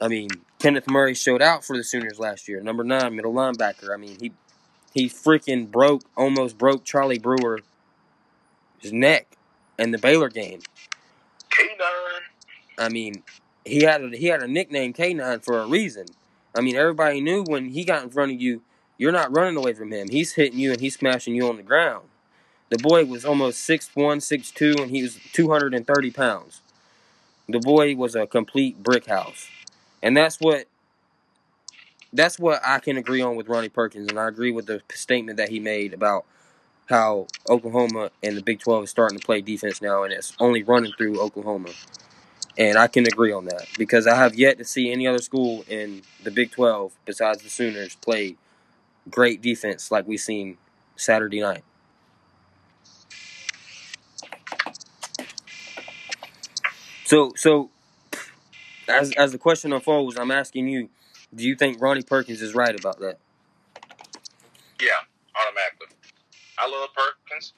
I mean, Kenneth Murray showed out for the Sooners last year, number nine middle linebacker. I mean, he he freaking broke almost broke Charlie Brewer his neck in the Baylor game. K9. I mean, he had a, he had a nickname K9 for a reason. I mean, everybody knew when he got in front of you, you're not running away from him. He's hitting you and he's smashing you on the ground. The boy was almost 6'1", 6'2", and he was 230 pounds. The boy was a complete brick house. And that's what that's what I can agree on with Ronnie Perkins, and I agree with the statement that he made about how Oklahoma and the Big 12 is starting to play defense now, and it's only running through Oklahoma. And I can agree on that because I have yet to see any other school in the Big 12 besides the Sooners play great defense like we seen Saturday night. So, so as as the question unfolds, I'm asking you: Do you think Ronnie Perkins is right about that? Yeah, automatically. I love Perkins.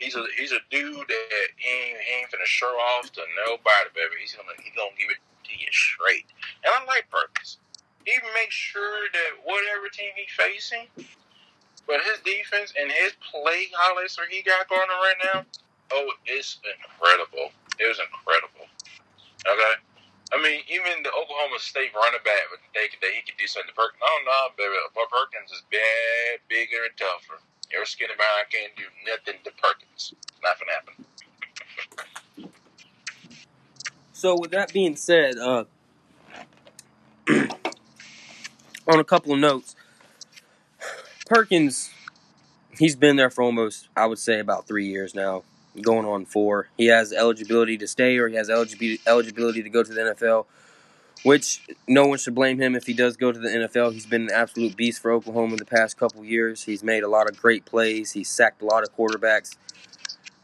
He's a he's a dude that ain't, he ain't finna show off to nobody, baby. He's gonna he gonna give it to you straight. And I like Perkins. He makes sure that whatever team he's facing, but his defense and his play highlights that he got going on right now, oh, it's incredible. It was incredible. Okay. I mean, even the Oklahoma State running back think that he could do something to Perkins. No, no, baby. But Perkins is bad, bigger, and tougher. Your skinny man can't do nothing to Perkins. Not gonna happen. So, with that being said, uh, on a couple of notes, Perkins, he's been there for almost, I would say, about three years now going on four. He has eligibility to stay or he has eligibility to go to the NFL, which no one should blame him if he does go to the NFL. He's been an absolute beast for Oklahoma in the past couple years. He's made a lot of great plays. He's sacked a lot of quarterbacks.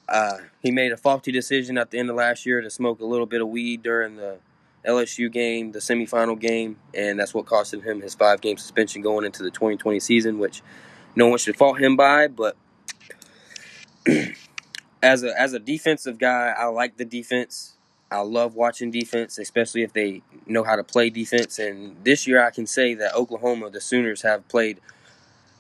Uh, he made a faulty decision at the end of last year to smoke a little bit of weed during the LSU game, the semifinal game, and that's what costed him his five game suspension going into the 2020 season, which no one should fault him by, but as a as a defensive guy, I like the defense. I love watching defense, especially if they know how to play defense. And this year, I can say that Oklahoma, the Sooners, have played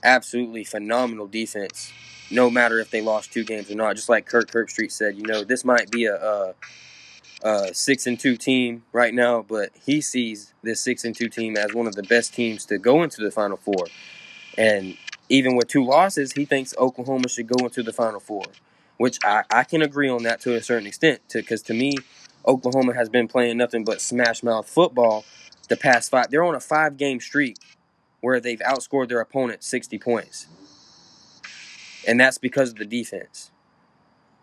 absolutely phenomenal defense, no matter if they lost two games or not. Just like Kirk Herbstreit said, you know, this might be a, a, a six and two team right now, but he sees this six and two team as one of the best teams to go into the Final Four. And even with two losses, he thinks Oklahoma should go into the Final Four which I, I can agree on that to a certain extent. Because to, to me, Oklahoma has been playing nothing but smash mouth football the past five. They're on a five game streak where they've outscored their opponent 60 points. And that's because of the defense.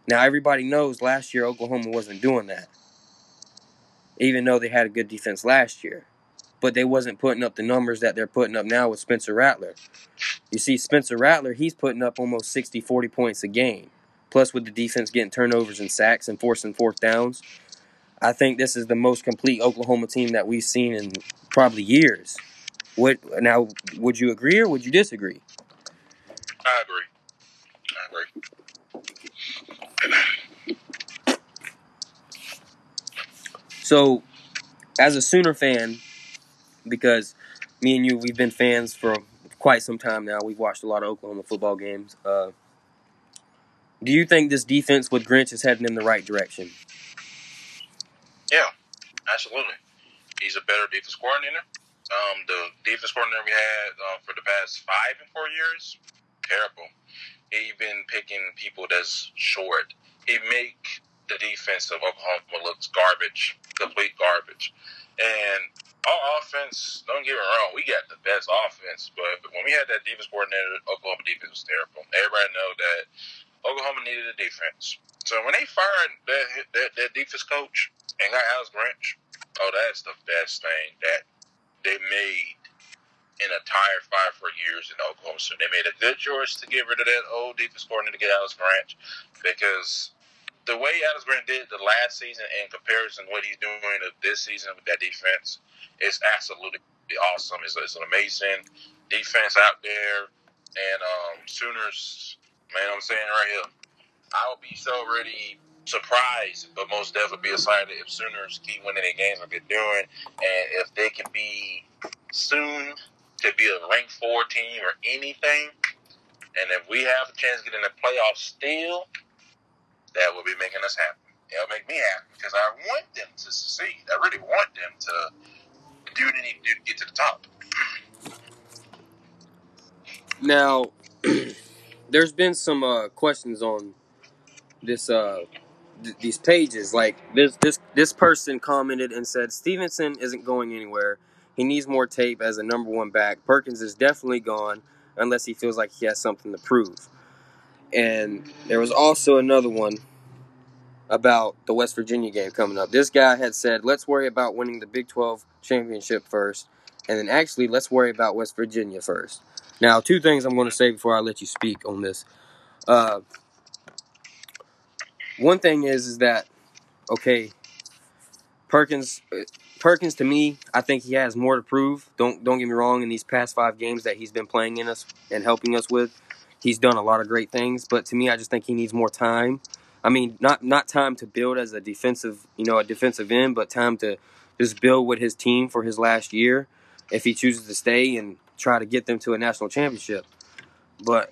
Now, everybody knows last year Oklahoma wasn't doing that, even though they had a good defense last year. But they wasn't putting up the numbers that they're putting up now with Spencer Rattler. You see, Spencer Rattler, he's putting up almost 60, 40 points a game. Plus, with the defense getting turnovers and sacks and forcing fourth downs, I think this is the most complete Oklahoma team that we've seen in probably years. What now? Would you agree or would you disagree? I agree. I agree. So, as a Sooner fan, because me and you, we've been fans for quite some time now. We've watched a lot of Oklahoma football games. Uh, do you think this defense with Grinch is heading in the right direction? Yeah, absolutely. He's a better defense coordinator. Um, the defense coordinator we had uh, for the past five and four years, terrible. He been picking people that's short. He make the defense of Oklahoma looks garbage, complete garbage. And our offense, don't get me wrong, we got the best offense, but when we had that defense coordinator, Oklahoma defense was terrible. Everybody know that Oklahoma needed a defense. So when they fired that that, that defense coach and got Alex Grinch, oh, that's the best thing that they made in a tire fire for years in Oklahoma. So they made a good choice to get rid of that old defense coordinator to get Alex Grinch because the way Alex Grinch did the last season in comparison to what he's doing this season with that defense is absolutely awesome. It's, it's, an amazing defense out there. And um, Sooners, man, I'm saying right here, I will be so ready surprised, but most definitely be excited if Sooners keep winning their games like they're doing, and if they can be soon to be a ranked four team or anything, and if we have a chance to get in the playoffs still, that will be making us happy. It'll make me happy because I want them to succeed. I really want them to do what they need to do to get to the top. Now, there's been some uh, questions on this uh, th- these pages. Like this this this person commented and said Stevenson isn't going anywhere. He needs more tape as a number one back. Perkins is definitely gone unless he feels like he has something to prove. And there was also another one about the West Virginia game coming up. This guy had said, let's worry about winning the Big 12 championship first, and then actually, let's worry about West Virginia first. Now, two things I'm going to say before I let you speak on this. Uh, one thing is, is that, okay, Perkins Perkins, to me, I think he has more to prove. Don't don't get me wrong. In these past five games that he's been playing in us and helping us with, he's done a lot of great things. But to me, I just think he needs more time. I mean, not not time to build as a defensive, you know, a defensive end, but time to just build with his team for his last year, if he chooses to stay and try to get them to a national championship. But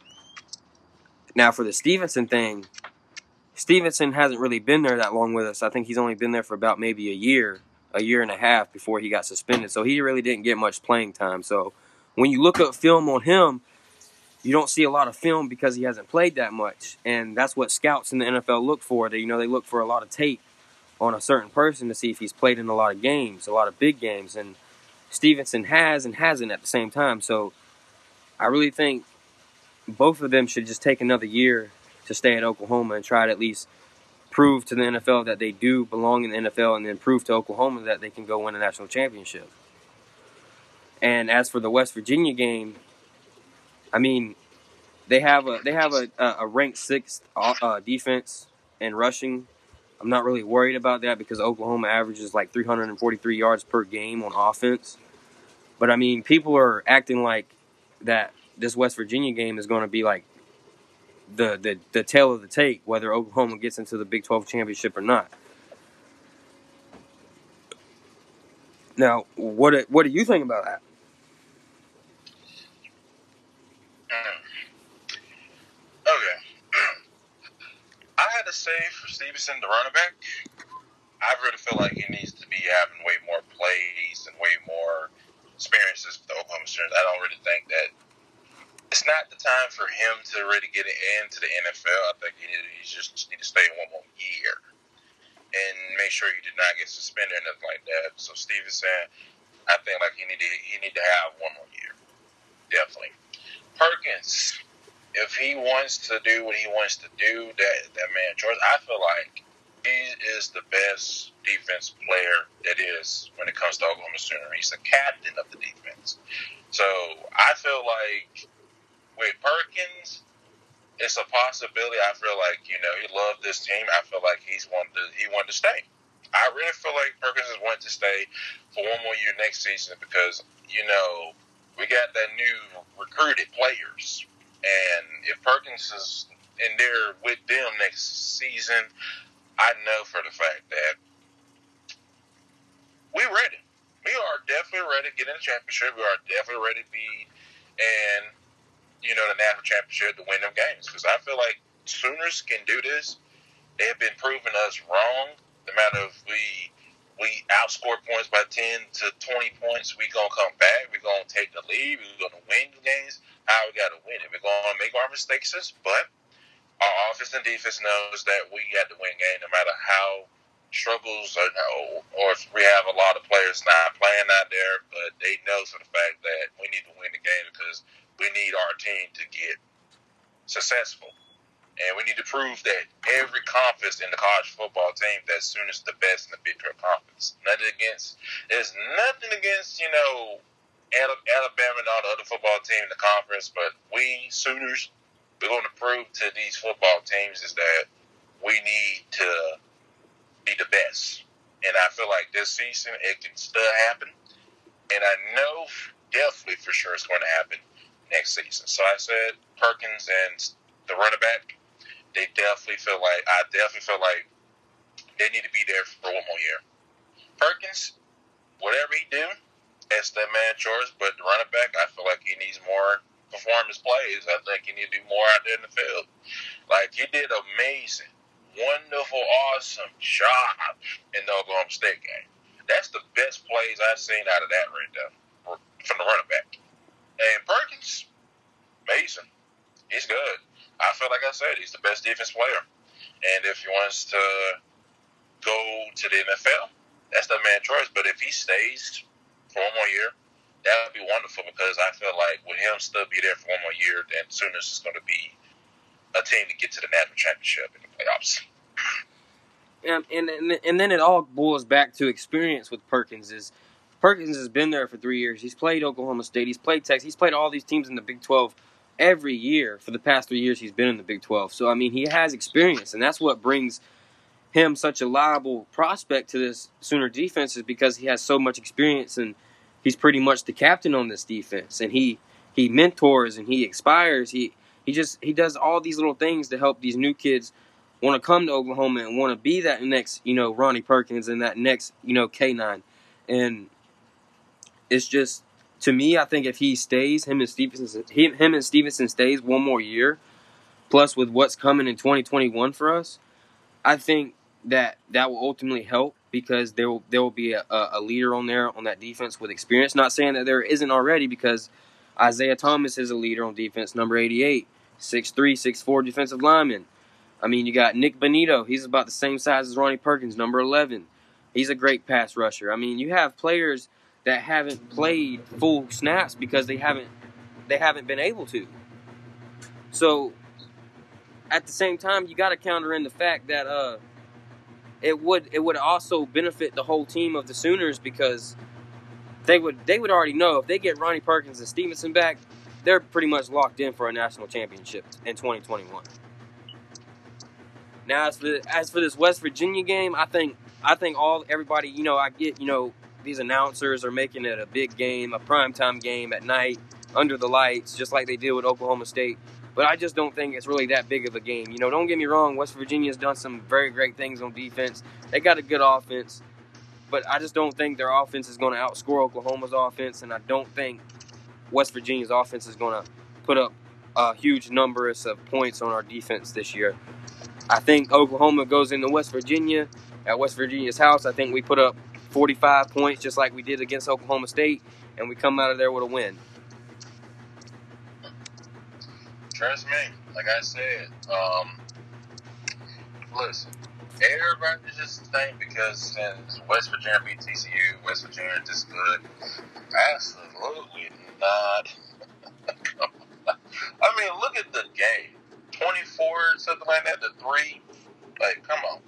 now for the Stevenson thing, Stevenson hasn't really been there that long with us. I think he's only been there for about maybe a year a year and a half before he got suspended. So he really didn't get much playing time. So when you look up film on him, you don't see a lot of film because he hasn't played that much. And that's what scouts in the NFL look for. They, you know, they look for a lot of tape on a certain person to see if he's played in a lot of games, a lot of big games. And Stevenson has and hasn't at the same time. So I really think both of them should just take another year to stay at Oklahoma and try to at least – prove to the NFL that they do belong in the NFL and then prove to Oklahoma that they can go win a national championship. And as for the West Virginia game, I mean, they have a they have a, a ranked sixth uh, defense and rushing. I'm not really worried about that because Oklahoma averages like 343 yards per game on offense. But I mean, people are acting like that this West Virginia game is going to be like the, the, the tail of the tape whether Oklahoma gets into the Big 12 championship or not. Now, what what do you think about that? Mm. Okay. I had to say for Stevenson, the running back, I really feel like he needs to be having way more plays and way more experiences with the Oklahoma Sooners. I don't really think that it's not the time for him to really get into the NFL. I think he, he just need to stay one more year and make sure he did not get suspended or nothing like that. So Stevenson, I think like he need to he need to have one more year, definitely. Perkins, if he wants to do what he wants to do, that that man George, I feel like he is the best defense player that is when it comes to Oklahoma Sooner. He's the captain of the defense. So I feel like with Perkins, it's a possibility. I feel like you know he loved this team. I feel like he's wanted to, he wanted to stay. I really feel like Perkins is wanting to stay for one more year next season because you know we got that new recruited players, and if Perkins is in there with them next season, I know for the fact that we're ready. We are definitely ready to get in the championship. We are definitely ready to be and you know, the national championship to win them games. Because I feel like Sooners can do this. They have been proving us wrong. The matter of we we outscore points by ten to twenty points, we gonna come back. We gonna take the lead. We gonna win the games. How we gotta win it. We're gonna make our mistakes, but our offense and defense knows that we got to win game no matter how struggles or, or if we have a lot of players not playing out there, but they know for the fact that we need to win the game because we need our team to get successful. And we need to prove that every conference in the college football team that Sooners the best in the Big 12 conference. Nothing against, there's nothing against, you know, Alabama and all the other football team in the conference, but we Sooners, we're going to prove to these football teams is that we need to be the best. And I feel like this season it can still happen. And I know definitely for sure it's going to happen next season. So I said Perkins and the running back they definitely feel like I definitely feel like they need to be there for one more year. Perkins, whatever he do, that's that man choice. But the running back, I feel like he needs more performance plays. I think he need to do more out there in the field. Like he did amazing, wonderful, awesome job in the Oklahoma State game. That's the best plays I've seen out of that right there from the running back. And Perkins, amazing. He's good. I feel like I said he's the best defense player, and if he wants to go to the NFL, that's the man choice. But if he stays for one more year, that would be wonderful because I feel like with him still be there for one more year, then Sooners is going to be a team to get to the national championship in the playoffs. And, and and then it all boils back to experience with Perkins. Is Perkins has been there for three years. He's played Oklahoma State. He's played Texas. He's played all these teams in the Big Twelve every year for the past three years he's been in the Big 12. So, I mean, he has experience, and that's what brings him such a liable prospect to this Sooner defense is because he has so much experience and he's pretty much the captain on this defense. And he he mentors and he expires. He he just he does all these little things to help these new kids want to come to Oklahoma and want to be that next, you know, Ronnie Perkins and that next, you know, K9. And it's just to me, I think if he stays, him and Stevenson, him and Stevenson stays one more year, plus with what's coming in 2021 for us, I think that that will ultimately help because there will there will be a, a leader on there on that defense with experience. Not saying that there isn't already because Isaiah Thomas is a leader on defense, number 88, 6'3", 6'4", defensive lineman. I mean, you got Nik Bonitto. He's about the same size as Ronnie Perkins, number 11. He's a great pass rusher. I mean, you have players – that haven't played full snaps because they haven't they haven't been able to. So at the same time, you got to counter in the fact that uh, it would it would also benefit the whole team of the Sooners because they would they would already know if they get Ronnie Perkins and Stevenson back, they're pretty much locked in for a national championship in 2021. Now as for as for this West Virginia game, I think I think all everybody you know I get you know these announcers are making it a big game, a primetime game at night under the lights, just like they did with Oklahoma State. But I just don't think it's really that big of a game. You know, don't get me wrong, West Virginia's done some very great things on defense. They got a good offense, but I just don't think their offense is going to outscore Oklahoma's offense, and I don't think West Virginia's offense is going to put up a huge numbers of points on our defense this year. I think Oklahoma goes into West Virginia at West Virginia's house. I think we put up 45 points just like we did against Oklahoma State, and we come out of there with a win. Trust me, like I said, um, listen, everybody just think because since West Virginia beat TCU, West Virginia just good. Absolutely not. I mean, look at the game. 24, something like that, the three. Like, come on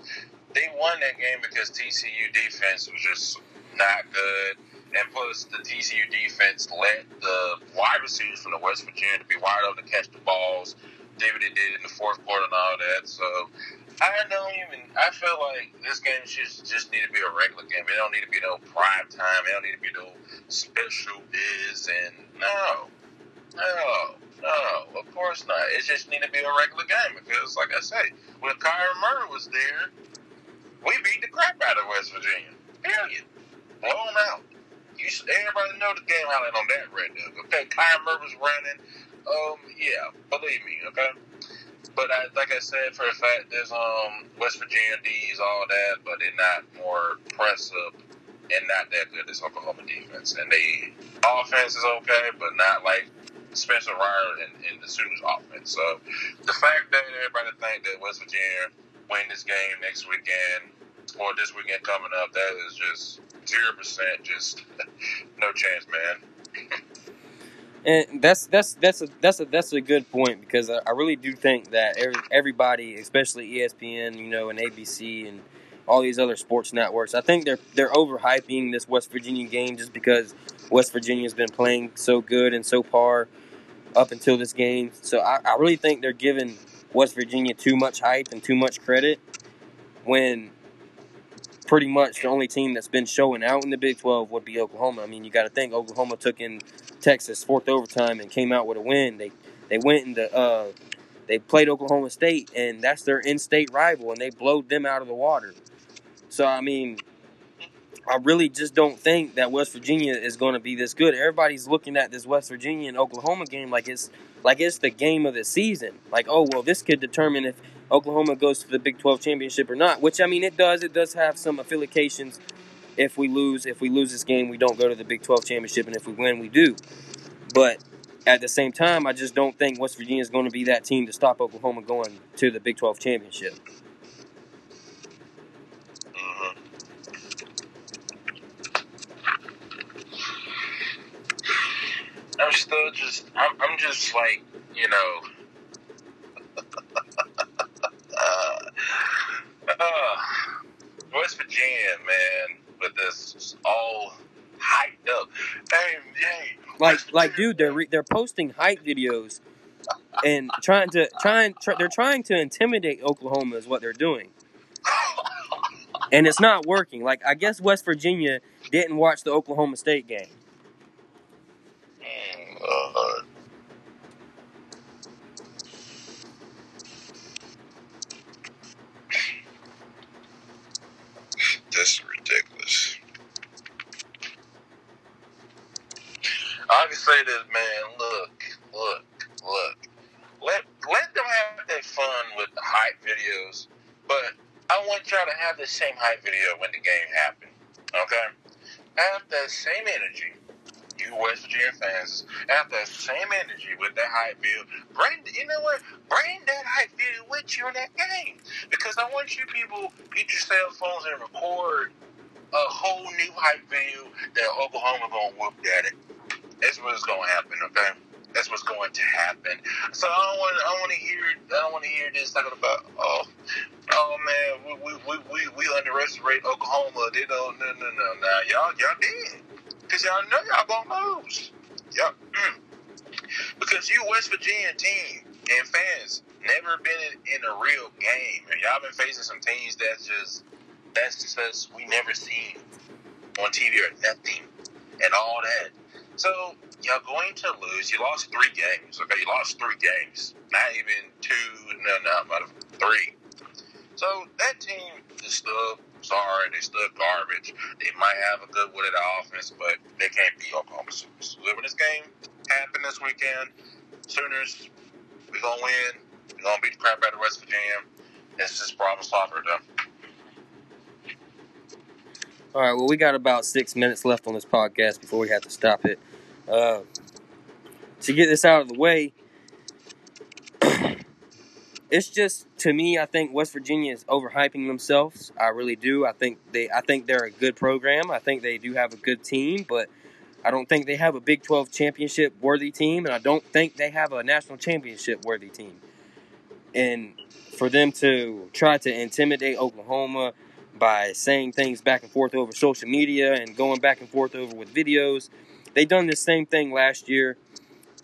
they won that game because TCU defense was just not good. And plus, the TCU defense let the wide receivers from the West Virginia to be wide open to catch the balls. David did in the fourth quarter and all that. So I don't even. I feel like this game should just need to be a regular game. It don't need to be no prime time. It don't need to be no special biz. And no, no, no. Of course not. It just need to be a regular game because, like I say, when Kyler Murray was there, we beat the crap out of West Virginia. Period. Blown out. You should, everybody know the game highlight on that red dog. Okay, Kyler Murray was running. Um, yeah, believe me. Okay. But I, like I said, for a fact, there's um West Virginia D's all that, but they're not more impressive and not that good as Oklahoma defense. And they offense is okay, but not like Spencer Rattler and, and the Sooners offense. So the fact that everybody think that West Virginia win this game next weekend or this weekend coming up, that is just zero percent, just no chance, man. And that's that's that's a that's a that's a good point because I, really do think that every, everybody, especially ESPN, you know, and ABC and all these other sports networks, I think they're they're overhyping this West Virginia game just because West Virginia's been playing so good and so far up until this game. So I, I really think they're giving West Virginia too much hype and too much credit when pretty much the only team that's been showing out in the Big 12 would be Oklahoma. I mean, you got to think Oklahoma took in Texas fourth overtime and came out with a win. They they went into uh, they played Oklahoma State and that's their in-state rival and they blowed them out of the water. So I mean, I really just don't think that West Virginia is going to be this good. Everybody's looking at this West Virginia and Oklahoma game like it's like it's the game of the season. Like, oh well, this could determine if Oklahoma goes to the Big 12 championship or not. Which I mean, it does. It does have some affiliations. If we lose, if we lose this game, we don't go to the Big 12 championship, and if we win, we do. But at the same time, I just don't think West Virginia is going to be that team to stop Oklahoma going to the Big 12 championship. hmm I'm still just, I'm, I'm just like, you know, uh, West Virginia, man, with this all hyped up. Hey, hey, Like, like, dude, they're re- they're posting hype videos and trying to trying try, they're trying to intimidate Oklahoma is what they're doing, and it's not working. Like, I guess West Virginia didn't watch the Oklahoma State game. Uh, this is ridiculous. I can say this, man. Look, look, look. Let let them have their fun with the hype videos, but I want y'all to have the same hype video when the game happened. Okay, have that same energy. You West Virginia fans have that same energy with that hype video. Bring, you know what? Bring that hype video with you in that game because I want you people get your cell phones and record a whole new hype video that Oklahoma gonna whoop at it. That's what's gonna happen, okay? That's what's going to happen. So I don't want I want to hear I don't want to hear this talking about oh oh man we we we we, we underestimate Oklahoma. They don't no no no now y'all y'all did because y'all know y'all gonna lose. Yep. Because you West Virginia team and fans never been in, in a real game and y'all been facing some teams that's just that's just us we never seen on TV or nothing and all that. So you're going to lose. You lost three games. Okay, you lost three games. Not even two. No, no, but three. So that team is still sorry. They still garbage. They might have a good wooded offense, but they can't beat Oklahoma Sooners. So when this game happen this weekend, Sooners, we're gonna win. We're gonna beat the crap out of West Virginia. This is problem solver though. All right, well, we got about six minutes left on this podcast before we have to stop it. Uh, to get this out of the way, it's just to me. I think West Virginia is overhyping themselves. I really do. I think they. I think they're a good program. I think they do have a good team, but I don't think they have a Big Twelve championship worthy team, and I don't think they have a national championship worthy team. And for them to try to intimidate Oklahoma by saying things back and forth over social media and going back and forth over with videos. They done the same thing last year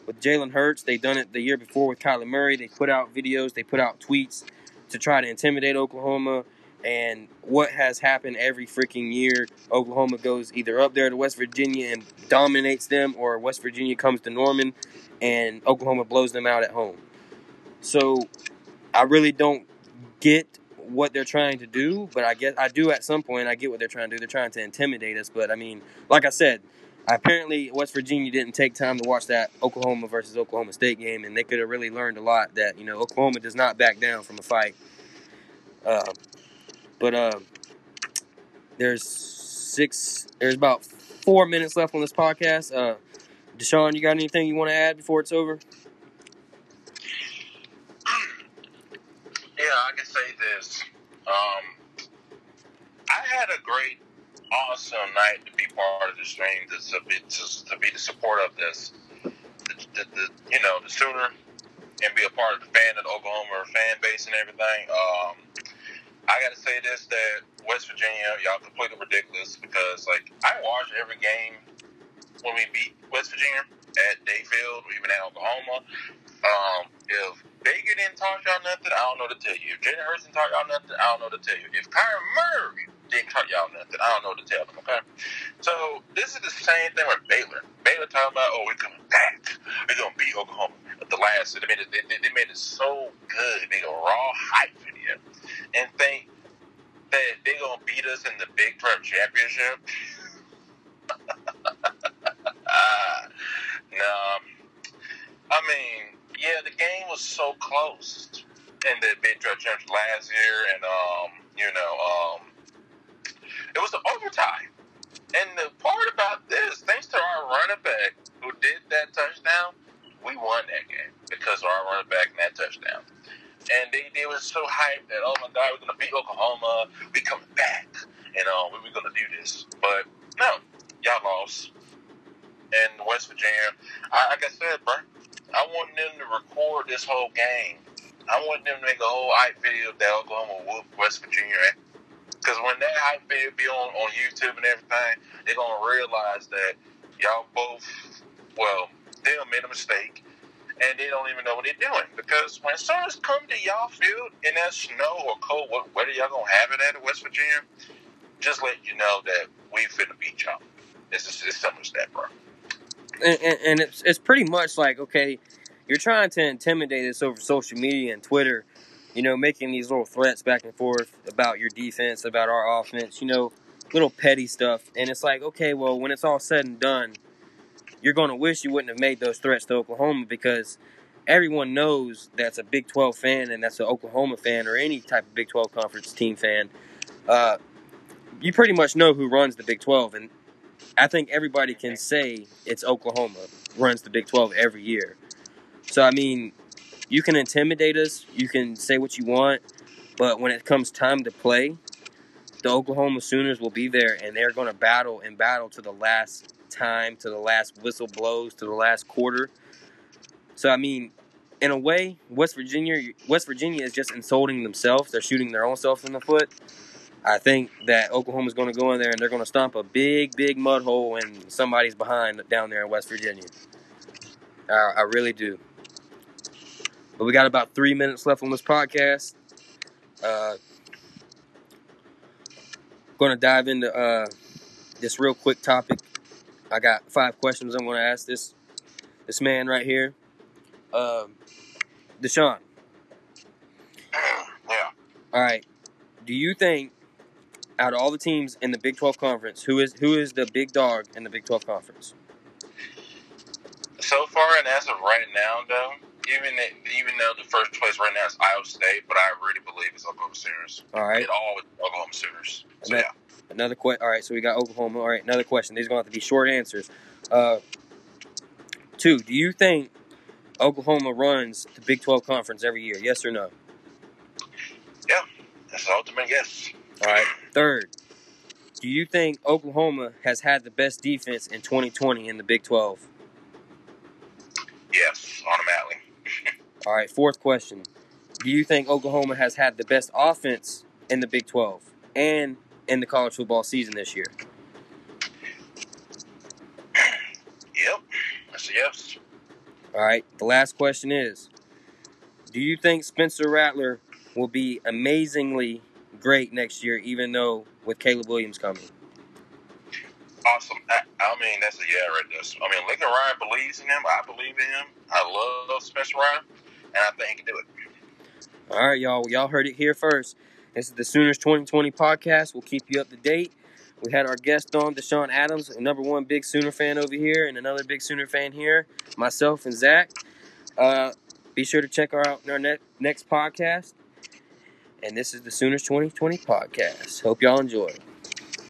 with Jalen Hurts. They done it the year before with Kyler Murray. They put out videos, they put out tweets to try to intimidate Oklahoma. And what has happened every freaking year, Oklahoma goes either up there to West Virginia and dominates them, or West Virginia comes to Norman and Oklahoma blows them out at home. So I really don't get what they're trying to do, but I guess I do at some point. I get what they're trying to do. They're trying to intimidate us, but I mean, like I said, apparently West Virginia didn't take time to watch that Oklahoma versus Oklahoma State game, and they could have really learned a lot. That you know, Oklahoma does not back down from a fight. Uh, but uh, there's six. There's about four minutes left on this podcast. Uh, Deshaun, you got anything you want to add before it's over? Yeah, I can say this. Um, I had a great, awesome night to be part of the stream, to, be, to, to be the support of this, the, the, you know, the Sooner, and be a part of the fan of the Oklahoma fan base and everything. Um, I got to say this that West Virginia, y'all completely ridiculous because like I watch every game when we beat West Virginia at Dayfield or even at Oklahoma. Um, if Baker didn't talk y'all nothing, I don't know to tell you. If Jalen Hurts didn't talk y'all nothing, I don't know to tell you. If Kyler Murray didn't talk y'all nothing, I don't know what to tell them. Okay, so this is the same thing with Baylor. Baylor talking about, oh, we're coming back. We're gonna beat Oklahoma. But the last, they made it, they, they made it so good. They go raw hype video and think that they're gonna beat us in the Big 12 championship. no, I mean, yeah, the game was so close in the Big 12 championship last year, and um, you know, um, it was the overtime. And the part about this, thanks to our running back who did that touchdown, we won that game because of our running back and that touchdown. And they, they were so hyped that, oh my God, we're going to beat Oklahoma. We coming back. And um, we were going to do this. But no, y'all lost. And West Virginia, I, like I said, bro, I want them to record this whole game. I want them to make a whole hype video of that whoop West Virginia. Because when that hype video be on, on YouTube and everything, they're going to realize that y'all both, well, they made a mistake and they don't even know what they're doing. Because when Sooners come to y'all field in that snow or cold weather y'all gonna have it at in West Virginia, just let you know that we finna beat y'all. It's just it's simple as that, bro. And, and, and it's it's pretty much like okay, you're trying to intimidate us over social media and Twitter, you know, making these little threats back and forth about your defense, about our offense, you know, little petty stuff. And it's like, okay, well, when it's all said and done, you're to wish you wouldn't have made those threats to Oklahoma because everyone knows that's a Big 12 fan and that's an Oklahoma fan or any type of Big 12 conference team fan. Uh, you pretty much know who runs the Big 12, and I think everybody can say it's Oklahoma runs the Big 12 every year. So I mean, you can intimidate us, you can say what you want, but when it comes time to play, the Oklahoma Sooners will be there and they're going to battle and battle to the last time, to the last whistle blows, to the last quarter. So I mean, in a way, West Virginia, West Virginia is just insulting themselves. They're shooting their own self in the foot. I think that Oklahoma's going to go in there and they're going to stomp a big, big mud hole and somebody's behind down there in West Virginia. I, I really do. But we got about three minutes left on this podcast. Uh, going to dive into uh, this real quick topic. I got five questions I'm going to ask this this man right here, um, Deshaun. Yeah. All right. Do you think out of all the teams in the Big 12 conference, who is who is the big dog in the Big 12 conference? So far, and as of right now, though, even even though the first place right now is Iowa State, but I really believe it's Oklahoma Sooners. All right. It all with Oklahoma Sooners. So Another- yeah. Another question. All right, so we got Oklahoma. All right, another question. These are going to have to be short answers. Uh, two. Do you think Oklahoma runs the Big 12 conference every year? Yes or no? Yeah, that's the ultimate yes. All right. Third. Do you think Oklahoma has had the best defense in 2020 in the Big 12? Yes, automatically. All right. Fourth question. Do you think Oklahoma has had the best offense in the Big 12 and in the college football season this year? Yep. That's a yes. All right. The last question is Do you think Spencer Rattler will be amazingly great next year, even though with Caleb Williams coming? Awesome. I, I mean, that's a yeah right there. I mean, Lincoln Riley believes in him. I believe in him. I love Spencer Ryan, and I think he can do it. All right, y'all. Y'all heard it here first. This is the Sooners 2020 podcast. We'll keep you up to date. We had our guest on, Deshaun Adams, number one big Sooner fan over here, and another big Sooner fan here, myself and Zach. Uh, be sure to check our out our ne- next podcast. And this is the Sooners 2020 podcast. Hope y'all enjoy.